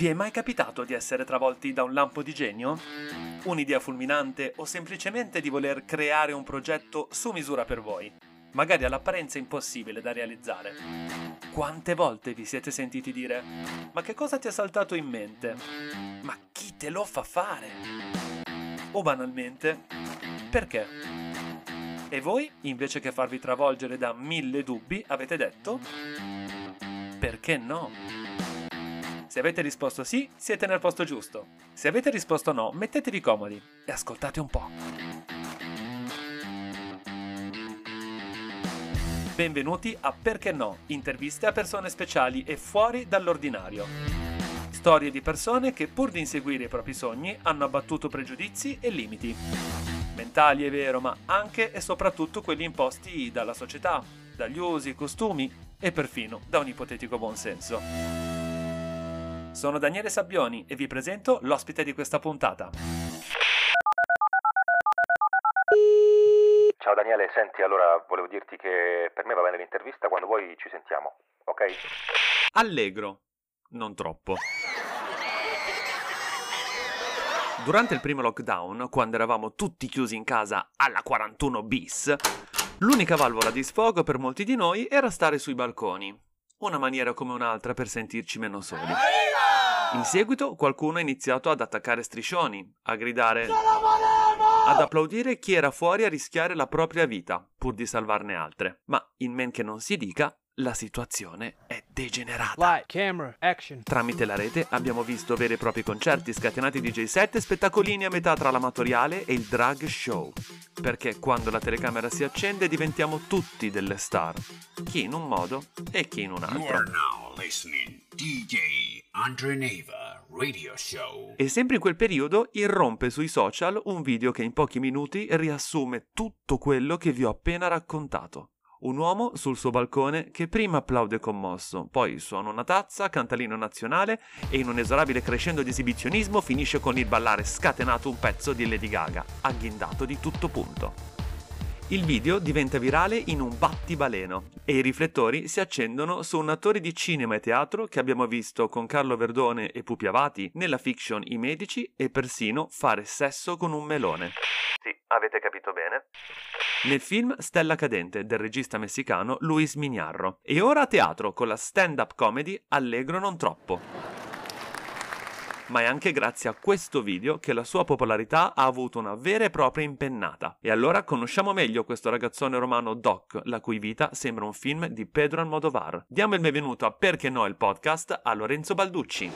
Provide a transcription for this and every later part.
Vi è mai capitato di essere travolti da un lampo di genio? Un'idea fulminante o semplicemente di voler creare un progetto su misura per voi? Magari all'apparenza impossibile da realizzare. Quante volte vi siete sentiti dire Ma che cosa ti è saltato in mente? Ma chi te lo fa fare? O banalmente Perché? E voi, invece che farvi travolgere da mille dubbi, avete detto Perché no? Se avete risposto sì, siete nel posto giusto. Se avete risposto no, mettetevi comodi e ascoltate un po'. Benvenuti a Perché no, interviste a persone speciali e fuori dall'ordinario. Storie di persone che pur di inseguire i propri sogni hanno abbattuto pregiudizi e limiti. Mentali è vero, ma anche e soprattutto quelli imposti dalla società, dagli usi, costumi e perfino da un ipotetico buonsenso. Sono Daniele Sabbioni e vi presento l'ospite di questa puntata. Ciao Daniele, senti, allora volevo dirti che per me va bene l'intervista, quando vuoi ci sentiamo, ok? Allegro, non troppo. Durante il primo lockdown, quando eravamo tutti chiusi in casa alla 41 bis, l'unica valvola di sfogo per molti di noi era stare sui balconi. Una maniera come un'altra per sentirci meno soli. In seguito qualcuno ha iniziato ad attaccare striscioni, a gridare ad applaudire chi era fuori a rischiare la propria vita pur di salvarne altre. Ma in men che non si dica, la situazione è degenerata. Light, camera, action. Tramite la rete abbiamo visto veri e propri concerti scatenati DJ set e spettacolini a metà tra l'amatoriale e il drag show. Perché quando la telecamera si accende diventiamo tutti delle star, chi in un modo e chi in un You altro. are now listening DJ Andre Neva Radio Show. E sempre in quel periodo irrompe sui social un video che in pochi minuti riassume tutto quello che vi ho appena raccontato. Un uomo sul suo balcone che prima applaude commosso, poi suona una tazza, canta l'inno nazionale e in un esorabile crescendo di esibizionismo finisce con il ballare scatenato un pezzo di Lady Gaga, agghindato di tutto punto. Il video diventa virale in un battibaleno e i riflettori si accendono su un attore di cinema e teatro che abbiamo visto con Carlo Verdone e Pupi Avati nella fiction I Medici e persino fare sesso con un melone. Sì, avete capito bene. Nel film Stella Cadente del regista messicano Luis Mignarro. E ora a teatro con la stand-up comedy Allegro non troppo ma è anche grazie a questo video che la sua popolarità ha avuto una vera e propria impennata. E allora conosciamo meglio questo ragazzone romano Doc, la cui vita sembra un film di Pedro Almodovar. Diamo il benvenuto a Perché no il podcast a Lorenzo Balducci.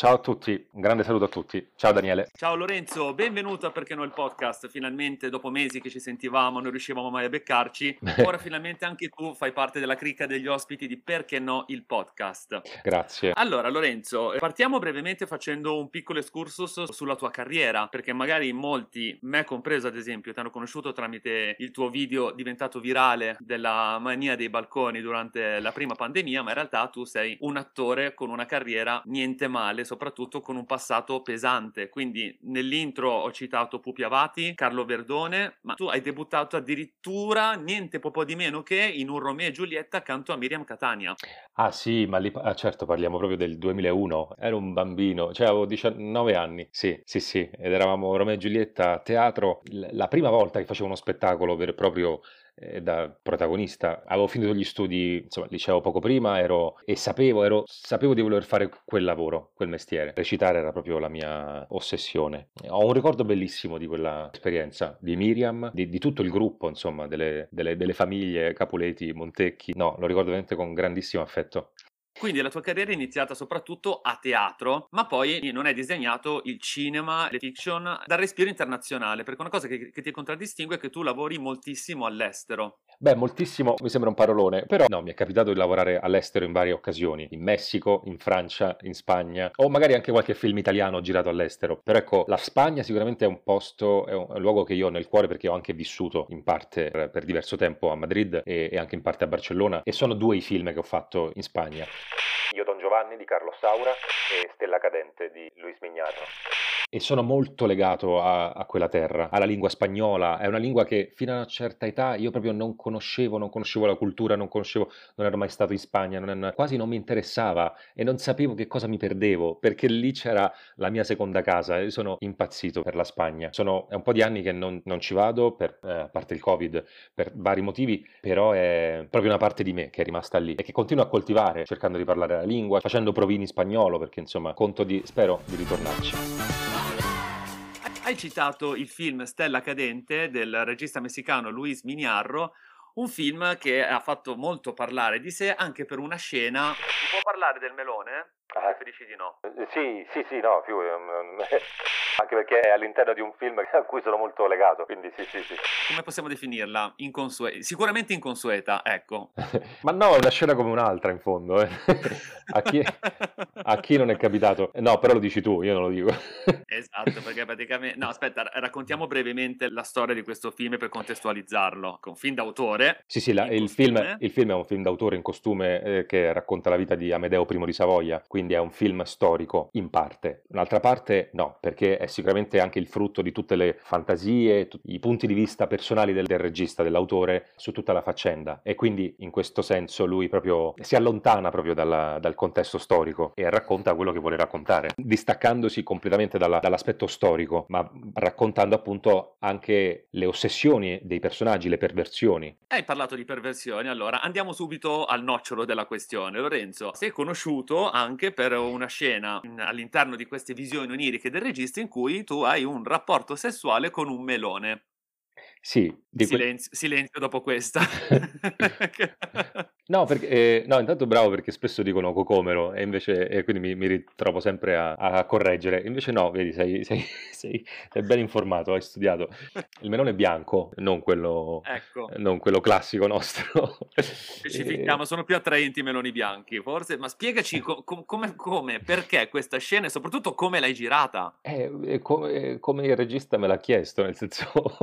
Ciao a tutti, un grande saluto a tutti. Ciao Daniele. Ciao Lorenzo, benvenuto a Perché no il podcast. Finalmente dopo mesi che ci sentivamo, non riuscivamo mai a beccarci, ora finalmente anche tu fai parte della cricca degli ospiti di Perché no il podcast. Grazie. Allora, Lorenzo, eh, partiamo brevemente facendo un piccolo excursus sulla tua carriera, perché magari molti, me compreso ad esempio, ti hanno conosciuto tramite il tuo video diventato virale della mania dei balconi durante la prima pandemia, ma in realtà tu sei un attore con una carriera niente male, soprattutto con un passato pesante. Quindi nell'intro ho citato Pupi Avati, Carlo Verdone, ma tu hai debuttato addirittura niente po' di meno che in un Romeo e Giulietta accanto a Miriam Catania. Ah sì, ma lì, ah, certo parliamo proprio del 2001, ero un bambino, cioè avevo 19 anni, sì, sì sì, ed eravamo Romeo e Giulietta a teatro, la prima volta che facevo uno spettacolo vero e proprio eh, da protagonista, avevo finito gli studi, insomma, liceo poco prima, ero e sapevo, ero, sapevo di voler fare quel lavoro, quel mestiere, recitare era proprio la mia ossessione. Ho un ricordo bellissimo di quella esperienza, di Miriam, di, di tutto il gruppo, insomma, delle, delle- delle famiglie, Capuleti, Montecchi, no, lo ricordo veramente con grandissimo affetto. Quindi la tua carriera è iniziata soprattutto a teatro, ma poi non hai disegnato il cinema, le fiction dal respiro internazionale, perché una cosa che, che ti contraddistingue è che tu lavori moltissimo all'estero. Beh, moltissimo mi sembra un parolone, però no, mi è capitato di lavorare all'estero in varie occasioni, in Messico, in Francia, in Spagna, o magari anche qualche film italiano girato all'estero. Però ecco, la Spagna sicuramente è un posto, è un, è un luogo che io ho nel cuore perché ho anche vissuto in parte per, per diverso tempo a Madrid e, e anche in parte a Barcellona e sono due i film che ho fatto in Spagna. Io Don Giovanni di Carlo Saura e Stella Cadente di Luis Mignarro. E sono molto legato a, a quella terra, alla lingua spagnola. È una lingua che fino a una certa età io proprio non conoscevo, non conoscevo la cultura, non conoscevo, non ero mai stato in Spagna, non, quasi non mi interessava e non sapevo che cosa mi perdevo, perché lì c'era la mia seconda casa e sono impazzito per la Spagna. Sono, è un po' di anni che non, non ci vado, per, eh, a parte il Covid, per vari motivi, però è proprio una parte di me che è rimasta lì e che continuo a coltivare, cercando di parlare la lingua, facendo provini in spagnolo, perché insomma conto di, spero di ritornarci. Hai citato il film Stella Cadente del regista messicano Luis Miniarro, un film che ha fatto molto parlare di sé anche per una scena. Si può parlare del melone? Ah. Preferisci di no? Eh, sì, sì, sì, no, più, anche perché è all'interno di un film a cui sono molto legato, quindi sì, sì, sì. Come possiamo definirla? Inconsueta, sicuramente inconsueta, ecco. Ma no, è una scena come un'altra in fondo, eh. a, chi, a, chi, non è capitato? No, però lo dici tu, io non lo dico. esatto, perché praticamente... No, aspetta, raccontiamo brevemente la storia di questo film per contestualizzarlo. Con film d'autore. Sì, sì, la, il, film, il, film, è un film d'autore in costume eh, che racconta la vita di Amedeo I di Savoia, quindi è un film storico in parte. Un'altra parte no, perché è sicuramente anche il frutto di tutte le fantasie, i punti di vista personali del, del regista, dell'autore su tutta la faccenda e quindi in questo senso lui proprio si allontana proprio dalla, dal contesto storico e racconta quello che vuole raccontare, distaccandosi completamente dalla, dall'aspetto storico, ma raccontando appunto anche le ossessioni dei personaggi, le perversioni. Hai parlato di perversioni, allora andiamo subito al nocciolo della questione. Lorenzo, sei conosciuto anche per una scena all'interno di queste visioni oniriche del regista in cui tu hai un rapporto sessuale con un melone. Sì, di silenzio, que... silenzio dopo questa. no, perché, eh, no, intanto bravo perché spesso dicono cocomero e invece e quindi mi, mi ritrovo sempre a, a, correggere. Invece no, vedi, sei, sei, sei, sei, ben informato, hai studiato. Il melone bianco, non quello, ecco. non quello classico nostro. Specifichiamo, e... sono più attraenti i meloni bianchi, forse. Ma spiegaci co- com- come, come, perché questa scena e soprattutto come l'hai girata. Eh, come, come il regista me l'ha chiesto, nel senso...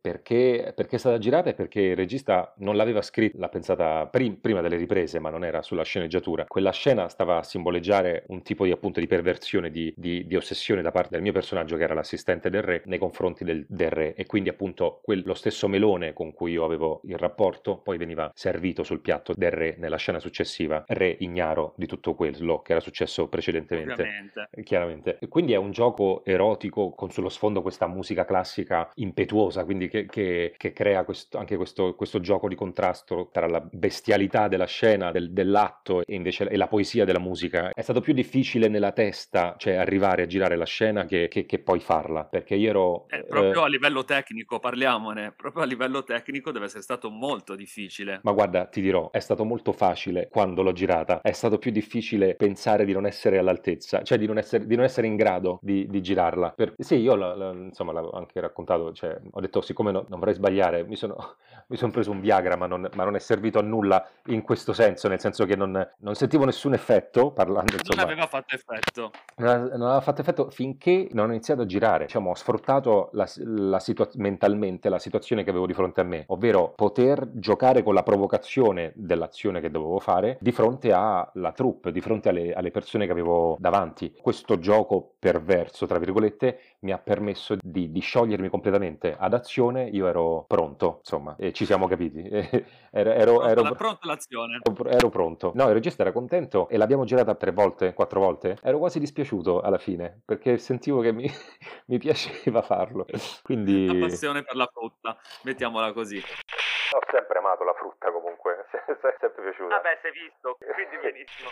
Perché, perché, è stata girata e perché il regista non l'aveva scritta, l'ha pensata prim- prima delle riprese, ma non era sulla sceneggiatura. Quella scena stava a simboleggiare un tipo di, appunto, di perversione, di, di, di, ossessione da parte del mio personaggio, che era l'assistente del re, nei confronti del, del re. E quindi, appunto, quel, lo stesso melone con cui io avevo il rapporto poi veniva servito sul piatto del re nella scena successiva, re ignaro di tutto quello che era successo precedentemente. Ovviamente. Chiaramente. E quindi è un gioco erotico con sullo sfondo questa musica classica impetuosa, quindi quindi che, che, che crea questo, anche questo, questo, gioco di contrasto tra la bestialità della scena, del, dell'atto e invece e la poesia della musica. È stato più difficile nella testa, cioè arrivare a girare la scena che, che poi farla, perché io ero... Eh, proprio eh, a livello tecnico, parliamone, proprio a livello tecnico deve essere stato molto difficile. Ma guarda, ti dirò, è stato molto facile quando l'ho girata, è stato più difficile pensare di non essere all'altezza, cioè di non essere, di non essere in grado di, di girarla. Per... Sì, io la, la, insomma l'avevo anche raccontato, cioè, ho detto siccome no, non vorrei sbagliare, mi sono, mi sono, preso un Viagra, ma non, ma non, è servito a nulla in questo senso, nel senso che non, non sentivo nessun effetto parlando. Insomma, non aveva fatto effetto. Non, non, aveva fatto effetto finché non ho iniziato a girare. Diciamo, ho sfruttato la, la situa- mentalmente la situazione che avevo di fronte a me, ovvero poter giocare con la provocazione dell'azione che dovevo fare di fronte alla troupe, di fronte alle, alle persone che avevo davanti. Questo gioco perverso, tra virgolette, mi ha permesso di, di sciogliermi completamente ad azione, io ero pronto, insomma, e ci siamo capiti. ero, ero, ero, pronto l'azione. Ero pronto. No, il regista era contento e l'abbiamo girata tre volte, quattro volte. Ero quasi dispiaciuto alla fine, perché sentivo che mi, mi piaceva farlo. Quindi... La passione per la frutta, mettiamola così. Ho sempre amato la frutta comunque, è sempre piaciuta. Vabbè, sei visto, quindi benissimo.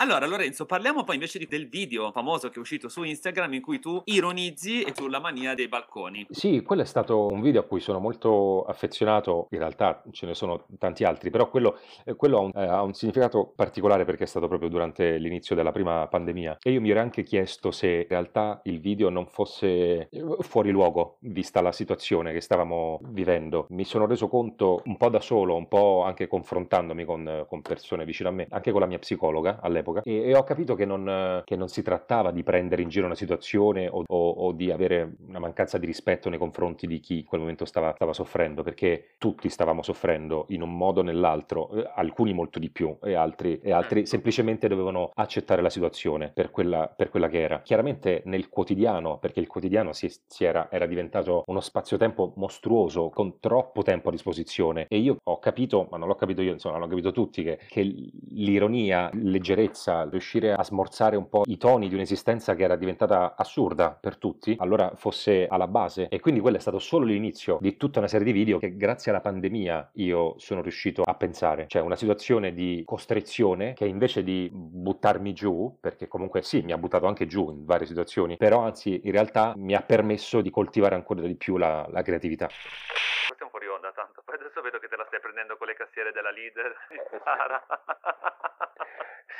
Allora, Lorenzo, parliamo poi invece del video famoso che è uscito su Instagram in cui tu ironizzi sulla mania dei balconi. Sì, quello è stato un video a cui sono molto affezionato, in realtà ce ne sono tanti altri, però quello, eh, quello ha, un, eh, ha, un, significato particolare perché è stato proprio durante l'inizio della prima pandemia e io mi ero anche chiesto se in realtà il video non fosse eh, fuori luogo, vista la situazione che stavamo vivendo. Mi sono reso conto un po' da solo, un po' anche confrontandomi con, con persone vicino a me, anche con la mia psicologa all'epoca, e, e ho capito che non, che non, si trattava di prendere in giro una situazione o, o, o, di avere una mancanza di rispetto nei confronti di chi in quel momento stava, stava soffrendo, perché tutti stavamo soffrendo in un modo o nell'altro, eh, alcuni molto di più e altri, e altri semplicemente dovevano accettare la situazione per quella, per quella che era. Chiaramente nel quotidiano, perché il quotidiano si, si era, era diventato uno spazio-tempo mostruoso, con troppo tempo a disposizione, e io ho capito, ma non l'ho capito io, insomma, l'hanno capito tutti, che, che l'ironia, leggerezza, riuscire a smorzare un po' i toni di un'esistenza che era diventata assurda per tutti, allora fosse alla base. E quindi quello è stato solo l'inizio di tutta una serie di video che grazie alla pandemia io sono riuscito a pensare. Cioè una situazione di costrizione che invece di buttarmi giù, perché comunque sì, mi ha buttato anche giù in varie situazioni, però anzi in realtà mi ha permesso di coltivare ancora di più la, la creatività. Questo è un fuori onda tanto, poi adesso vedo che te la stai prendendo con le cassiere della leader di Sara.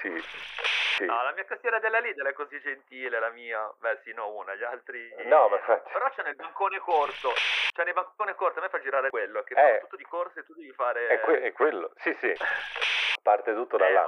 Sì, sì. No, la mia cassiera della Lidl è così gentile, la mia. Beh, sì, no, una, gli altri. No, ma infatti. Però c'è nel bancone corto. C'è nel bancone corto, a me fa girare quello, che eh. tutto di corsa e tu devi fare. È, que- è quello, sì, sì. Parte tutto da eh, là.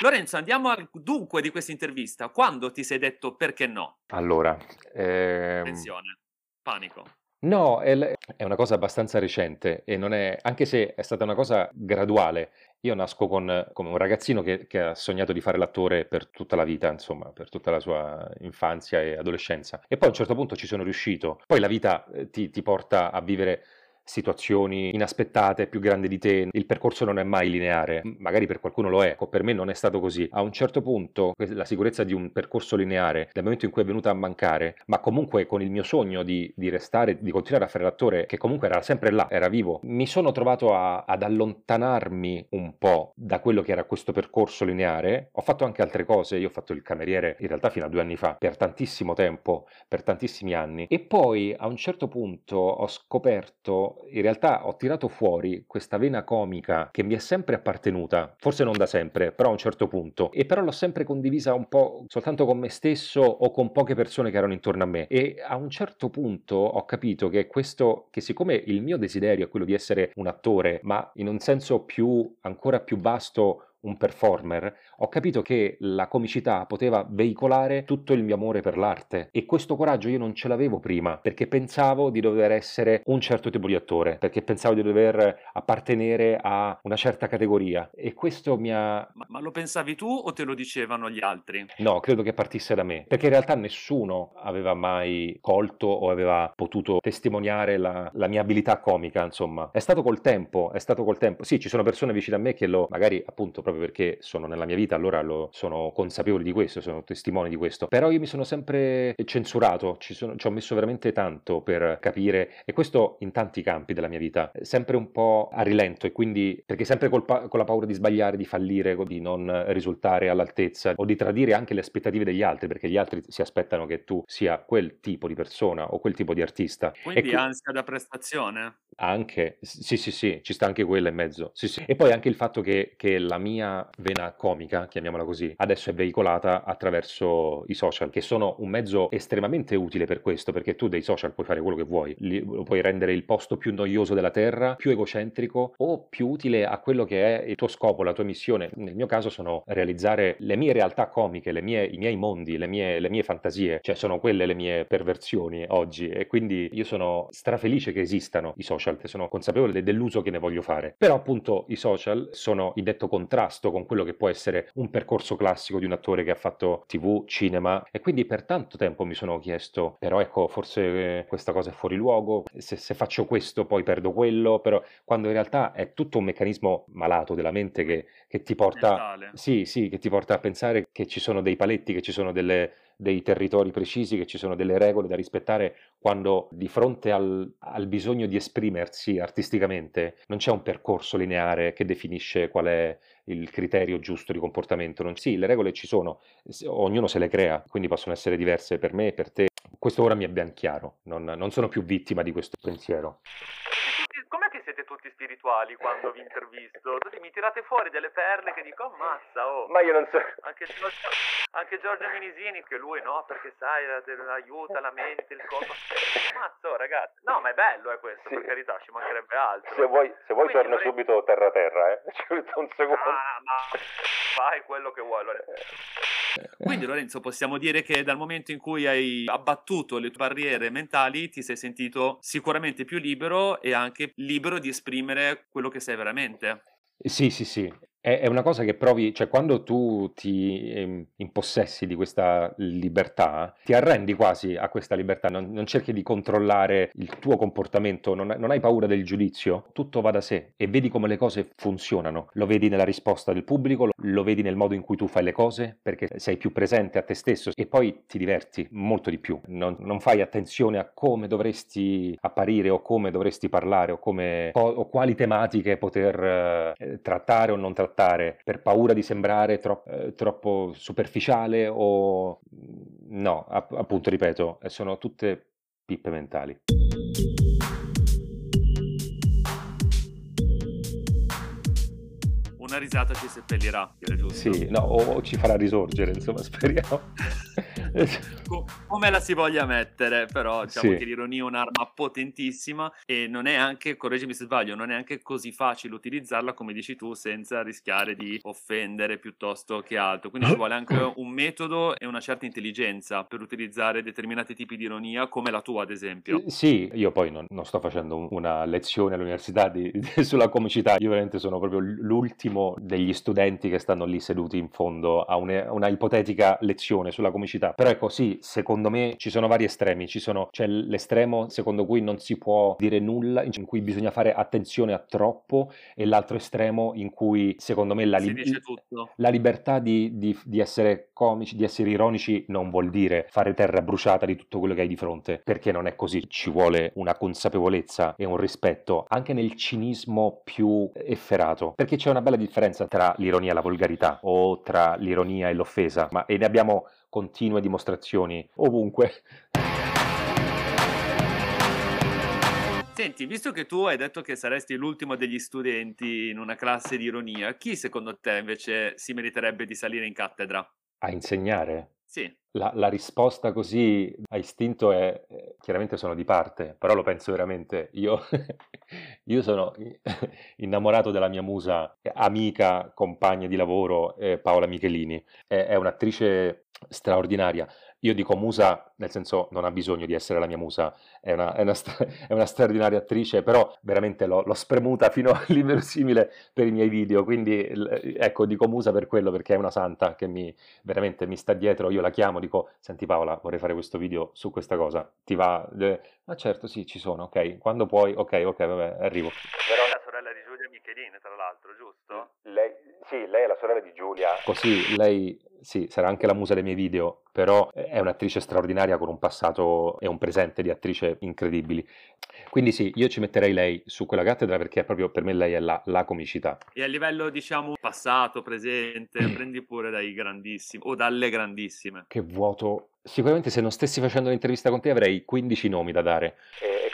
Lorenzo, andiamo al dunque di questa intervista. Quando ti sei detto perché no? Allora, ehm... Attenzione, panico. No, è, una cosa abbastanza recente e non è, anche se è stata una cosa graduale. Io nasco con, come un ragazzino che, che, ha sognato di fare l'attore per tutta la vita, insomma, per tutta la sua infanzia e adolescenza. E poi a un certo punto ci sono riuscito. Poi la vita eh, ti, ti porta a vivere situazioni inaspettate, più grandi di te, il percorso non è mai lineare, magari per qualcuno lo è, per me non è stato così. A un certo punto la sicurezza di un percorso lineare, dal momento in cui è venuta a mancare, ma comunque con il mio sogno di, di restare, di continuare a fare l'attore, che comunque era sempre là, era vivo, mi sono trovato a, ad allontanarmi un po' da quello che era questo percorso lineare. Ho fatto anche altre cose, io ho fatto il cameriere in realtà fino a due anni fa, per tantissimo tempo, per tantissimi anni, e poi a un certo punto ho scoperto in realtà ho tirato fuori questa vena comica che mi è sempre appartenuta, forse non da sempre, però a un certo punto, e però l'ho sempre condivisa un po' soltanto con me stesso o con poche persone che erano intorno a me. E a un certo punto ho capito che questo, che siccome il mio desiderio è quello di essere un attore, ma in un senso più, ancora più vasto, un performer, ho capito che la comicità poteva veicolare tutto il mio amore per l'arte e questo coraggio io non ce l'avevo prima perché pensavo di dover essere un certo tipo di attore, perché pensavo di dover appartenere a una certa categoria e questo mi ha... Ma, ma lo pensavi tu o te lo dicevano gli altri? No, credo che partisse da me, perché in realtà nessuno aveva mai colto o aveva potuto testimoniare la, la mia abilità comica, insomma. È stato col tempo, è stato col tempo. Sì, ci sono persone vicine a me che lo magari appunto proprio perché sono nella mia vita, allora lo, sono consapevoli di questo, sono testimoni di questo. Però io mi sono sempre censurato, ci, sono, ci ho messo veramente tanto per capire, e questo in tanti campi della mia vita, sempre un po' a rilento, e quindi perché sempre pa- con la paura di sbagliare, di fallire, di non risultare all'altezza o di tradire anche le aspettative degli altri, perché gli altri si aspettano che tu sia quel tipo di persona o quel tipo di artista. Quindi e ansia da prestazione? Anche, sì, sì, sì, ci sta anche quella in mezzo. Sì, sì. E poi anche il fatto che, che la mia vena comica, chiamiamola così, adesso è veicolata attraverso i social, che sono un mezzo estremamente utile per questo, perché tu dei social puoi fare quello che vuoi, Li, puoi rendere il posto più noioso della Terra, più egocentrico o più utile a quello che è il tuo scopo, la tua missione. Nel mio caso sono realizzare le mie realtà comiche, mie, i miei mondi, le mie, le mie fantasie, cioè sono quelle le mie perversioni oggi e quindi io sono strafelice che esistano i social, sono consapevole dell'uso che ne voglio fare. Però appunto i social sono in detto contrasto con quello che può essere un percorso classico di un attore che ha fatto tv, cinema e quindi per tanto tempo mi sono chiesto, però ecco, forse questa cosa è fuori luogo, se, se faccio questo poi perdo quello, però quando in realtà è tutto un meccanismo malato della mente che, che ti porta... Sì, sì, che ti porta a pensare che ci sono dei paletti, che ci sono delle dei territori precisi, che ci sono delle regole da rispettare quando di fronte al, al, bisogno di esprimersi artisticamente non c'è un percorso lineare che definisce qual è il criterio giusto di comportamento. Non, sì, le regole ci sono, ognuno se le crea, quindi possono essere diverse per me e per te. Questo ora mi è ben chiaro, non, non sono più vittima di questo pensiero contenuti spirituali quando vi intervisto. Tutti mi tirate fuori delle perle che dico, ammazza, oh. Ma io non so. Anche Giorgio, anche Giorgio Minisini, che lui no, perché sai, aiuta la mente, il corpo. Ammazza, oh, ragazzi. No, ma è bello è questo, Sì. per carità, ci mancherebbe altro. Se vuoi, se vuoi torno vorrei- subito terra terra, eh. Ci metto un secondo. Ah, ma fai quello che vuoi, Lorenzo. Quindi Lorenzo, possiamo dire che dal momento in cui hai abbattuto le tue barriere mentali ti sei sentito sicuramente più libero e anche libero di esprimere quello che sei veramente. Sì, sì, sì. È, una cosa che provi, cioè quando tu ti ehm, impossessi di questa libertà, ti arrendi quasi a questa libertà, non, non cerchi di controllare il tuo comportamento, non, non hai paura del giudizio, tutto va da sé e vedi come le cose funzionano. Lo vedi nella risposta del pubblico, lo, lo vedi nel modo in cui tu fai le cose, perché sei più presente a te stesso e poi ti diverti molto di più. Non, non fai attenzione a come dovresti apparire o come dovresti parlare o, come, o quali tematiche poter eh, trattare o non trattare per paura di sembrare tro- eh, troppo superficiale o no, app- appunto ripeto, sono tutte pippe mentali. Una risata ci seppellirà, giusto? Sì, no, o ci farà risorgere, insomma, speriamo. Co- come la si voglia mettere, però diciamo Sì. che l'ironia è un'arma potentissima e non è anche, correggimi se sbaglio, non è anche così facile utilizzarla come dici tu senza rischiare di offendere piuttosto che altro. Quindi ci vuole anche un metodo e una certa intelligenza per utilizzare determinati tipi di ironia come la tua ad esempio. Sì, io poi non, non sto facendo un- una lezione all'università di- di- sulla comicità, io veramente sono proprio l'ultimo degli studenti che stanno lì seduti in fondo a une- una ipotetica lezione sulla comicità. Però ecco, sì, secondo me ci sono vari estremi, ci sono, c'è l'estremo secondo cui non si può dire nulla, in cui bisogna fare attenzione a troppo, e l'altro estremo in cui secondo me la, li- la libertà di, di- di essere comici, di essere ironici, non vuol dire fare terra bruciata di tutto quello che hai di fronte, perché non è così. Ci vuole una consapevolezza e un rispetto anche nel cinismo più efferato, perché c'è una bella differenza tra l'ironia e la volgarità o tra l'ironia e l'offesa, ma e ne abbiamo continue dimostrazioni ovunque. Senti, visto che tu hai detto che saresti l'ultimo degli studenti in una classe di ironia, chi secondo te invece si meriterebbe di salire in cattedra? A insegnare Sì, La, la risposta così a istinto è, eh, chiaramente sono di parte, però lo penso veramente. Io, io sono innamorato della mia musa, amica, compagna di lavoro, eh, Paola Michelini. È, è un'attrice straordinaria. Io dico musa, nel senso non ha bisogno di essere la mia musa, è una, è una è una straordinaria attrice, però veramente l'ho, l'ho spremuta fino all'inverosimile per i miei video, quindi ecco, dico musa per quello, perché è una santa che mi, veramente mi sta dietro, io la chiamo, dico, senti Paola, vorrei fare questo video su questa cosa, ti va? Eh, Ah certo, sì, ci sono, ok, quando puoi, ok, ok, vabbè, arrivo. però è Michelini, tra l'altro, giusto? Lei, sì, lei è la sorella di Giulia. Così, lei, sì, sarà anche la musa dei miei video, però è un'attrice straordinaria con un passato e un presente di attrice incredibili. Quindi sì, io ci metterei lei su quella cattedra perché proprio per me lei è la, la comicità. E a livello, diciamo, passato, presente, prendi pure dai grandissimi o dalle grandissime. Che vuoto. Sicuramente se non stessi facendo l'intervista con te avrei 15 nomi da dare. E, guarda,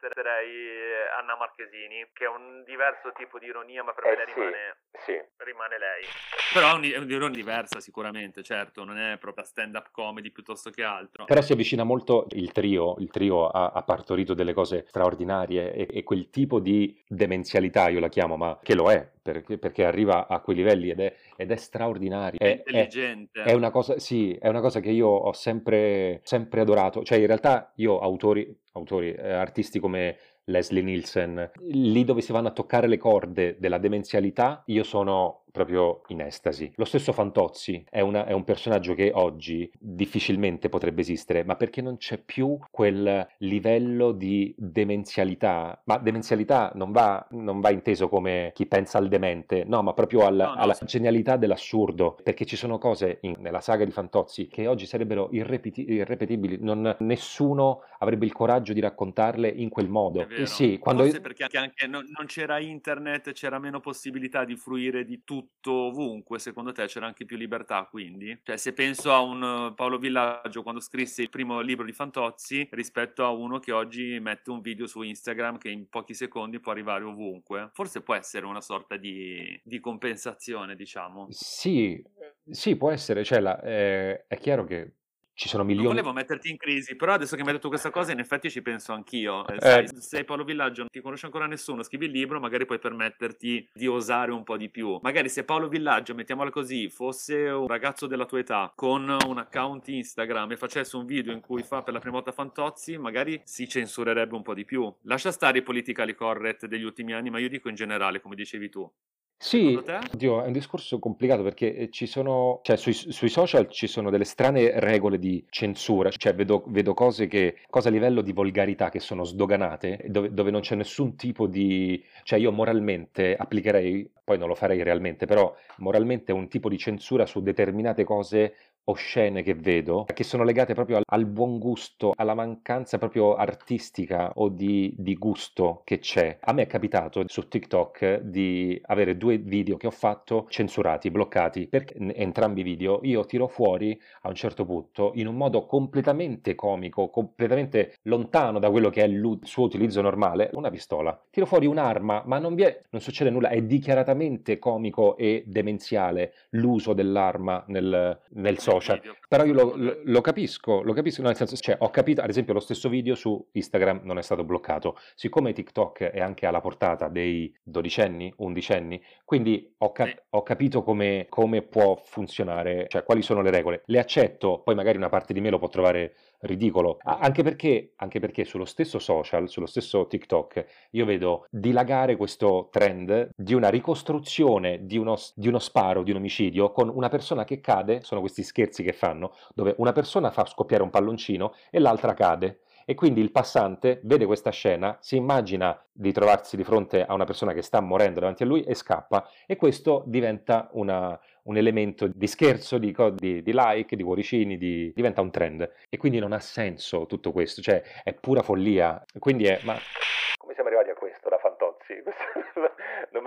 metterei eh, Anna Marchesini, che è un diverso tipo di ironia, ma per me Eh, lei sì. rimane, sì. rimane lei. Però è un- è un'ironia diversa sicuramente, certo, non è proprio stand-up comedy piuttosto che altro. Però si avvicina molto il trio, il trio ha, ha partorito delle cose straordinarie e, e quel tipo di demenzialità, io la chiamo, ma che lo è, perché, perché arriva a quei livelli ed è, ed è straordinario. È È, è- intelligente. è una cosa, sì, è una cosa che io ho sempre, sempre adorato. Cioè, in realtà io autori, autori eh, artisti come Leslie Nielsen, lì dove si vanno a toccare le corde della demenzialità, io sono proprio in estasi. Lo stesso Fantozzi è, una- è un personaggio che oggi difficilmente potrebbe esistere, ma perché non c'è più quel livello di demenzialità. Ma demenzialità non va, non va inteso come chi pensa al demente, no, ma proprio al- No, no, alla sì. genialità dell'assurdo, perché ci sono cose in- nella saga di Fantozzi che oggi sarebbero irrepeti- irrepetibili, non- nessuno avrebbe il coraggio di raccontarle in quel modo. Sì, quando... Forse perché anche, anche non, non c'era internet, c'era meno possibilità di fruire di tutto ovunque, secondo te c'era anche più libertà quindi? Cioè se penso a un uh, Paolo Villaggio quando scrisse il primo libro di Fantozzi rispetto a uno che oggi mette un video su Instagram che in pochi secondi può arrivare ovunque, forse può essere una sorta di, di compensazione diciamo. Sì, sì, può essere, cioè la- eh, è chiaro che ci sono Non milioni... volevo metterti in crisi, però adesso che mi hai detto questa cosa, in effetti ci penso anch'io. Eh, Eh, sai, sei Paolo Villaggio, non ti conosce ancora nessuno, scrivi il libro, magari puoi permetterti di osare un po' di più. Magari se Paolo Villaggio, mettiamola così, fosse un ragazzo della tua età con un account Instagram e facesse un video in cui fa per la prima volta Fantozzi, magari si censurerebbe un po' di più. Lascia stare i politically correct degli ultimi anni, ma io dico in generale, come dicevi tu. Sì, oddio, è un discorso complicato perché eh, ci sono, cioè sui, sui social ci sono delle strane regole di censura, cioè vedo, vedo cose che, cose a livello di volgarità che sono sdoganate, dove, dove non c'è nessun tipo di, cioè io moralmente applicherei, poi non lo farei realmente, però moralmente un tipo di censura su determinate cose oscene che vedo, che sono legate proprio al, al buon gusto, alla mancanza proprio artistica o di, di gusto che c'è. A me è capitato su TikTok di avere due video che ho fatto censurati, bloccati, perché n- entrambi i video io tiro fuori a un certo punto in un modo completamente comico, completamente lontano da quello che è il suo utilizzo normale, una pistola. Tiro fuori un'arma, ma non, è, non succede nulla, è dichiaratamente comico e demenziale l'uso dell'arma nel, nel social. Video. Però io lo, lo- lo capisco, lo capisco, no, nel senso, cioè, ho capito, ad esempio, lo stesso video su Instagram non è stato bloccato. Siccome TikTok è anche alla portata dei dodicenni, undicenni, quindi ho, cap- Sì. ho capito come, come può funzionare, cioè quali sono le regole. Le accetto, poi magari una parte di me lo può trovare ridicolo, anche perché, anche perché sullo stesso social, sullo stesso TikTok, io vedo dilagare questo trend di una ricostruzione di uno, di uno sparo, di un omicidio, con una persona che cade, sono questi scherzi che fanno, dove una persona fa scoppiare un palloncino e l'altra cade. E quindi il passante vede questa scena, si immagina di trovarsi di fronte a una persona che sta morendo davanti a lui e scappa, e questo diventa una- un elemento di scherzo, di, di- di like, di cuoricini, di- diventa un trend. E quindi non ha senso tutto questo, cioè è pura follia. Quindi è, ma come siamo arrivati a questo da Fantozzi? No,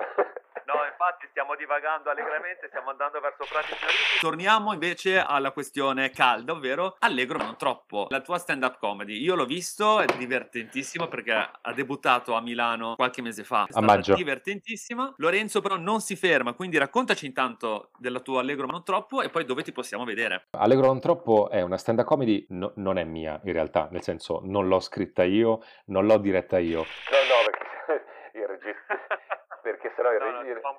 infatti stiamo divagando allegramente, stiamo andando verso pratici teorici. Torniamo invece alla questione calda, ovvero allegro ma non troppo. La tua stand-up comedy, io l'ho visto, è divertentissimo perché ha debuttato a Milano qualche mese fa. È stata maggio. divertentissima. Lorenzo però non si ferma, quindi raccontaci intanto della tua allegro ma non troppo e poi dove ti possiamo vedere. Allegro non troppo è una stand-up comedy, no- non è mia in realtà, nel senso non l'ho scritta io, non l'ho diretta io. No, no, perché il regista... Sennò il regista...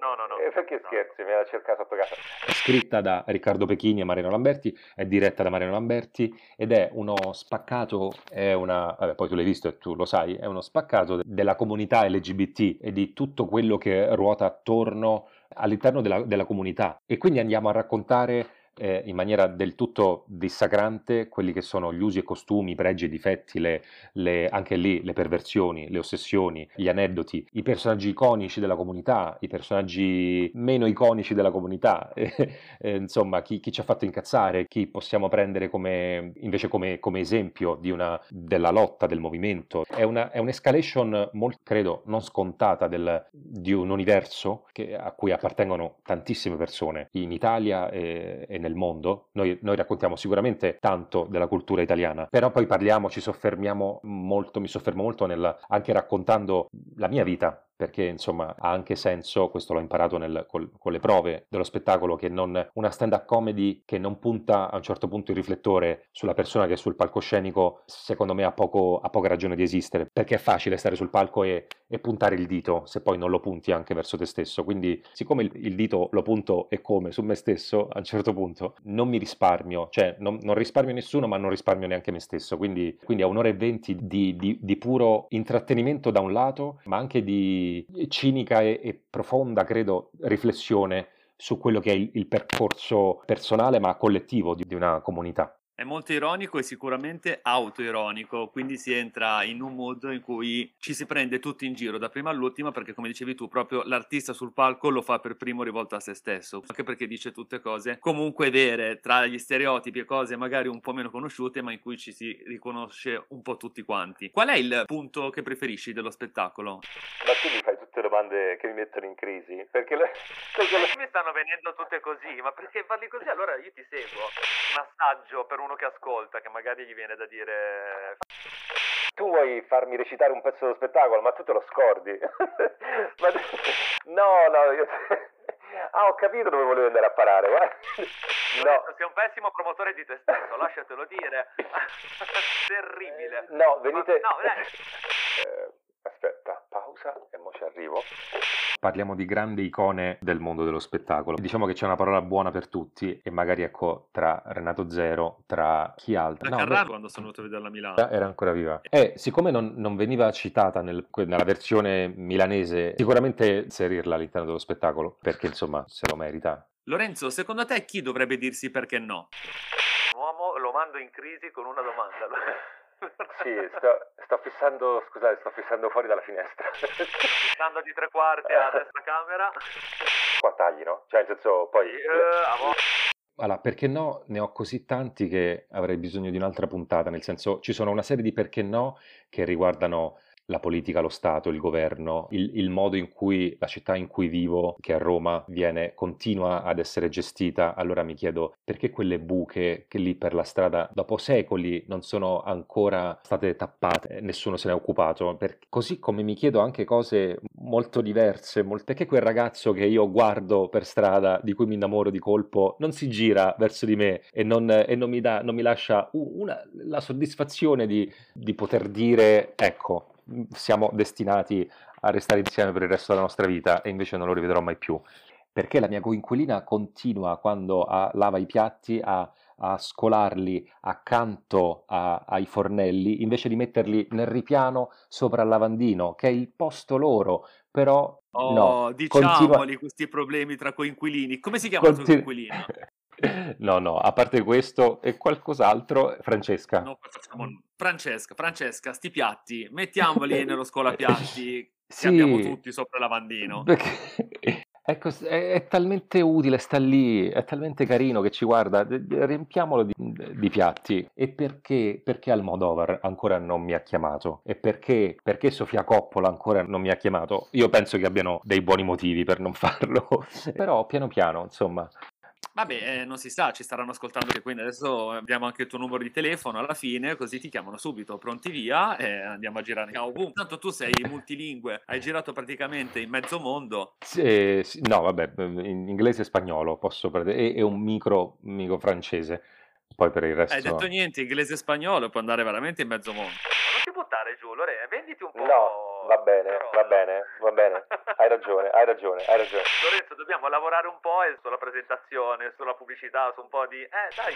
No, no, no. Eh, perché scherzi, me la cercata sotto casa. È scritta da Riccardo Pechini e Mariano Lamberti, è diretta da Mariano Lamberti ed è uno spaccato, è una, vabbè, poi tu l'hai visto e tu lo sai, è uno spaccato de- della comunità LGBT e di tutto quello che ruota attorno all'interno della, della comunità. E quindi andiamo a raccontare eh, in maniera del tutto dissacrante quelli che sono gli usi e costumi, i pregi e difetti, le, le- anche lì le perversioni, le ossessioni, gli aneddoti, i personaggi iconici della comunità, i personaggi meno iconici della comunità, eh, insomma, chi, chi ci ha fatto incazzare, chi possiamo prendere come, invece come, come esempio una, della lotta, del movimento. È, una, è un'escalation molto, credo, non scontata del- di un universo che- a cui appartengono tantissime persone in Italia e, e nel mondo. Noi, noi raccontiamo sicuramente tanto della cultura italiana, però poi parliamo, ci soffermiamo molto, mi soffermo molto nel, anche raccontando la mia vita, perché insomma ha anche senso, questo l'ho imparato nel- col- con le prove dello spettacolo, che non, una stand-up comedy che non punta a un certo punto il riflettore sulla persona che è sul palcoscenico, secondo me ha, poco, ha poca ragione di esistere, perché è facile stare sul palco e, e puntare il dito se poi non lo punti anche verso te stesso. Quindi siccome il, il dito lo punto e come su me stesso, a un certo punto non mi risparmio, cioè non, non risparmio nessuno ma non risparmio neanche me stesso, quindi, quindi è un'ora e venti di, di- di puro intrattenimento da un lato, ma anche di cinica e, e profonda, credo, riflessione su quello che è il, il percorso personale ma collettivo di, di una comunità. È molto ironico e sicuramente autoironico, quindi si entra in un mood in cui ci si prende tutti in giro da prima all'ultima perché come dicevi tu proprio l'artista sul palco lo fa per primo rivolto a se stesso, anche perché dice tutte cose comunque vere, tra gli stereotipi e cose magari un po' meno conosciute ma in cui ci si riconosce un po' tutti quanti. Qual è il punto che preferisci dello spettacolo? Ma tu mi fai tutte domande che mi mettono in crisi? Perché, le... perché le... mi stanno venendo tutte così, ma perché parli così? Allora io ti seguo. Un assaggio per uno che ascolta, che magari gli viene da dire... Tu vuoi farmi recitare un pezzo dello spettacolo, ma tu te lo scordi. ma... No, no, io... Ah, ho capito dove volevo andare a parare. No. Sei un pessimo promotore di te stesso, lasciatelo dire. Terribile. No, venite... Ma, no, eh, aspetta, pausa e mo ci arrivo. Parliamo di grandi icone del mondo dello spettacolo. Diciamo che c'è una parola buona per tutti e magari ecco tra Renato Zero, tra chi altro. La no, Carraro quando sono venuto a vederla a Milano. Era ancora viva. E siccome non, non veniva citata nel, nella versione milanese, sicuramente inserirla all'interno dello spettacolo perché insomma se lo merita. Lorenzo, secondo te chi dovrebbe dirsi perché no? Un uomo lo mando in crisi con una domanda. Sì, sto, sto, fissando, scusate, sto fissando fuori dalla finestra. Fissando di tre quarti a destra camera. Qua tagli, no? Cioè, nel senso, poi... Uh, allora, perché no? Ne ho così tanti che avrei bisogno di un'altra puntata, nel senso, ci sono una serie di perché no che riguardano la politica, lo Stato, il governo, il, il, modo in cui la città in cui vivo, che è Roma, viene, continua ad essere gestita, allora mi chiedo perché quelle buche che lì per la strada dopo secoli non sono ancora state tappate, nessuno se ne è occupato, per, così come mi chiedo anche cose molto diverse, molte, perché quel ragazzo che io guardo per strada, di cui mi innamoro di colpo, non si gira verso di me e non, e non mi, dà, non mi lascia una, la soddisfazione di, di poter dire, ecco, siamo destinati a restare insieme per il resto della nostra vita e invece non lo rivedrò mai più. Perché la mia coinquilina continua quando a, lava i piatti a, a scolarli accanto a, ai fornelli invece di metterli nel ripiano sopra il lavandino, che è il posto loro, però Oh, no, diciamoli continua... questi problemi tra coinquilini. Come si chiama Continu... il tuo coinquilino? No, no, a parte questo e qualcos'altro, Francesca. No, facciamo... Francesca, Francesca, sti piatti, mettiamoli nello scolapiatti sì. che abbiamo tutti sopra il lavandino. Perché... Ecco, è, è, talmente utile, sta lì, è talmente carino che ci guarda, riempiamolo di, di piatti. E perché, perché Almodovar ancora non mi ha chiamato? E perché, perché Sofia Coppola ancora non mi ha chiamato? Io penso che abbiano dei buoni motivi per non farlo, però piano piano, insomma, Vabbè, eh, non si sa, ci staranno ascoltando anche quindi adesso abbiamo anche il tuo numero di telefono alla fine, così ti chiamano subito, pronti via e andiamo a girare ovunque. Tanto tu sei multilingue, hai girato praticamente in mezzo mondo. Sì, sì, no, vabbè, in inglese e spagnolo posso prendere, e, e un micro, micro francese. Poi per il resto... Hai detto niente, inglese e spagnolo, può andare veramente in mezzo mondo. Non ti buttare giù, Lore, venditi un po'. No va bene, va bene, va bene. Hai ragione, hai ragione, hai ragione. Lorenzo, dobbiamo lavorare un po' sulla presentazione, sulla pubblicità, su un po' di... Eh, dai,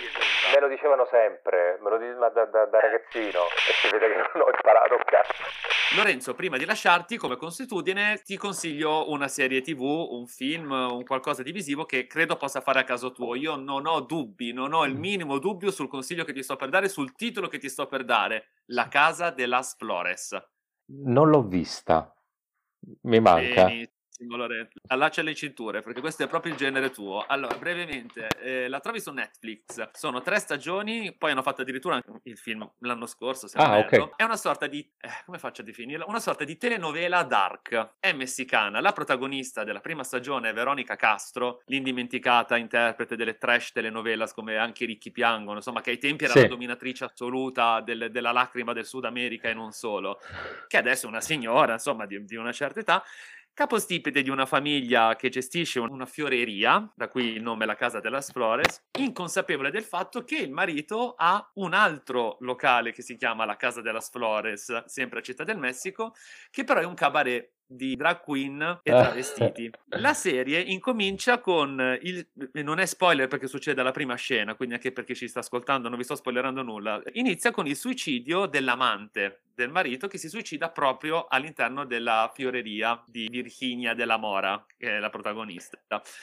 Me lo dicevano sempre, me lo dicevano da, da, da, ragazzino e si vede che non ho imparato un cazzo. Lorenzo, prima di lasciarti, come consuetudine, ti consiglio una serie tv, un film, un qualcosa di visivo che credo possa fare a caso tuo. Io non ho dubbi, non ho il minimo dubbio sul consiglio che ti sto per dare, sul titolo che ti sto per dare. La casa de las Flores. Non l'ho vista. Mi manca. Benissimo, Lorenzo. Allaccia le cinture, perché questo è proprio il genere tuo. Allora, brevemente, eh, la trovi su Netflix. Sono tre stagioni, poi hanno fatto addirittura il film l'anno scorso, se ah, okay. È una sorta di... Eh, come faccio a definirla? Una sorta di telenovela dark. È messicana. La protagonista della prima stagione è Veronica Castro, l'indimenticata interprete delle trash telenovelas come Anche i ricchi piangono, insomma, che ai tempi era sì. la dominatrice assoluta del, della lacrima del Sud America e non solo. Che adesso è una signora, insomma, di, di una certa età capostipite di una famiglia che gestisce una fioreria, da qui il nome La Casa de las Flores, inconsapevole del fatto che il marito ha un altro locale che si chiama La Casa de las Flores, sempre a Città del Messico, che però è un cabaret di drag queen e Ah. travestiti. La serie incomincia con il e non è spoiler perché succede alla prima scena, quindi anche per chi ci sta ascoltando non vi sto spoilerando nulla. Inizia con il suicidio dell'amante del marito che si suicida proprio all'interno della fioreria di Virginia della Mora, che è la protagonista.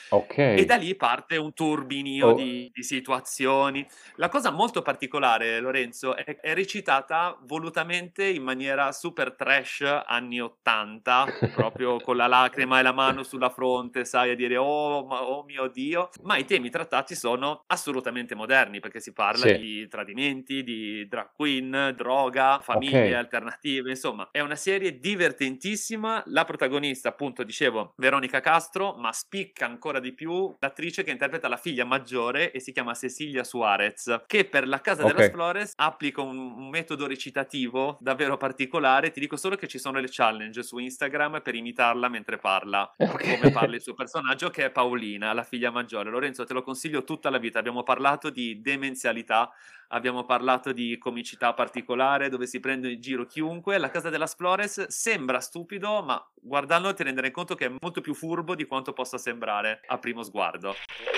Ok. E da lì parte un turbinio Oh. di, di situazioni. La cosa molto particolare, Lorenzo, è, è recitata volutamente in maniera super trash anni 80, proprio con la lacrima e la mano sulla fronte, sai, a dire oh, ma- oh mio Dio. Ma i temi trattati sono assolutamente moderni, perché si parla Sì. di tradimenti, di drag queen, droga, famiglie Ok. alternative, insomma, è una serie divertentissima. La protagonista, appunto, dicevo, Veronica Castro, ma spicca ancora di più l'attrice che interpreta la figlia maggiore e si chiama Cecilia Suarez, che per la casa Ok. della Flores applica un, un metodo recitativo davvero particolare. Ti dico solo che ci sono le challenge su Instagram per imitarla mentre parla Ok. come parla il suo personaggio che è Paolina, la figlia maggiore. Lorenzo, te lo consiglio tutta la vita. Abbiamo parlato di demenzialità, abbiamo parlato di comicità particolare dove si prende in giro chiunque. La casa della Flores sembra stupido, ma guardandolo ti renderai conto che è molto più furbo di quanto possa sembrare a primo sguardo.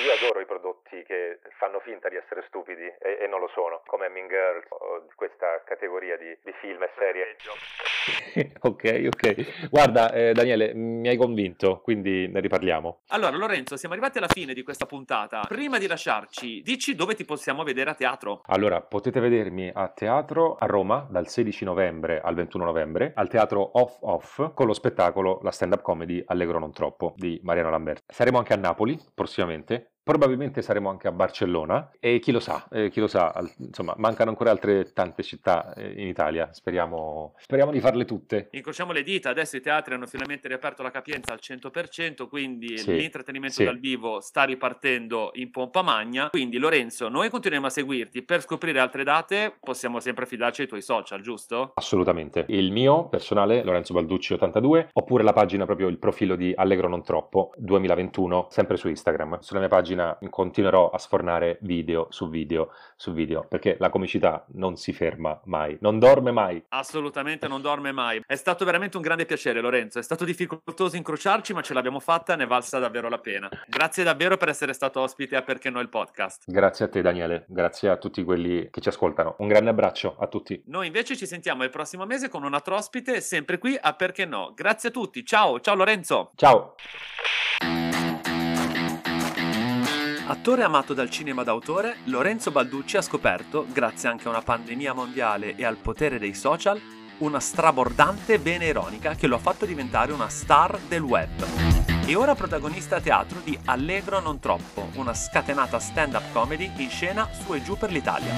Io adoro i prodotti che fanno finta di essere stupidi e, non lo sono, come Mean Girls o questa categoria di, film e serie. ok, ok. Guarda, eh, Daniele, mi hai convinto, quindi ne riparliamo. Allora, Lorenzo, siamo arrivati alla fine di questa puntata. Prima di lasciarci, dici dove ti possiamo vedere a teatro. Allora, potete vedermi a teatro a Roma dal 16 novembre al 21 novembre, al teatro Off Off, con lo spettacolo La Stand Up Comedy Allegro Non Troppo di Mariano Lamberti. Saremo anche a Napoli prossimamente. Probabilmente saremo anche a Barcellona e chi lo sa, eh, chi lo sa, al- insomma, mancano ancora altre tante città eh, in Italia. Speriamo, speriamo di farle tutte. Incrociamo le dita, adesso i teatri hanno finalmente riaperto la capienza al 100%, quindi Sì, l'intrattenimento sì. dal vivo sta ripartendo in pompa magna. Quindi Lorenzo, noi continueremo a seguirti. Per scoprire altre date possiamo sempre fidarci ai tuoi social, giusto? Assolutamente. Il mio personale, Lorenzo Balducci 82, oppure la pagina proprio il profilo di Allegro Non Troppo 2021, sempre su Instagram. Sulla mia pagina continuerò a sfornare video su video su video, perché la comicità non si ferma mai, non dorme mai. Assolutamente non dorme mai. È stato veramente un grande piacere, Lorenzo. È stato difficoltoso incrociarci, ma ce l'abbiamo fatta, ne è valsa davvero la pena. Grazie davvero per essere stato ospite a Perché no il podcast. Grazie a te Daniele, grazie a tutti quelli che ci ascoltano. Un grande abbraccio a tutti. Noi invece ci sentiamo il prossimo mese con un altro ospite, sempre qui a Perché no. Grazie a tutti. Ciao, ciao Lorenzo. Ciao! Attore amato dal cinema d'autore, Lorenzo Balducci ha scoperto, grazie anche a una pandemia mondiale e al potere dei social, una strabordante vena ironica che lo ha fatto diventare una star del web. E ora protagonista a teatro di Allegro non troppo, una scatenata stand-up comedy in scena su e giù per l'Italia.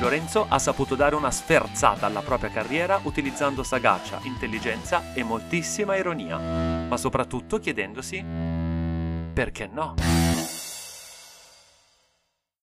Lorenzo ha saputo dare una sferzata alla propria carriera utilizzando sagacia, intelligenza e moltissima ironia, ma soprattutto chiedendosi perché no?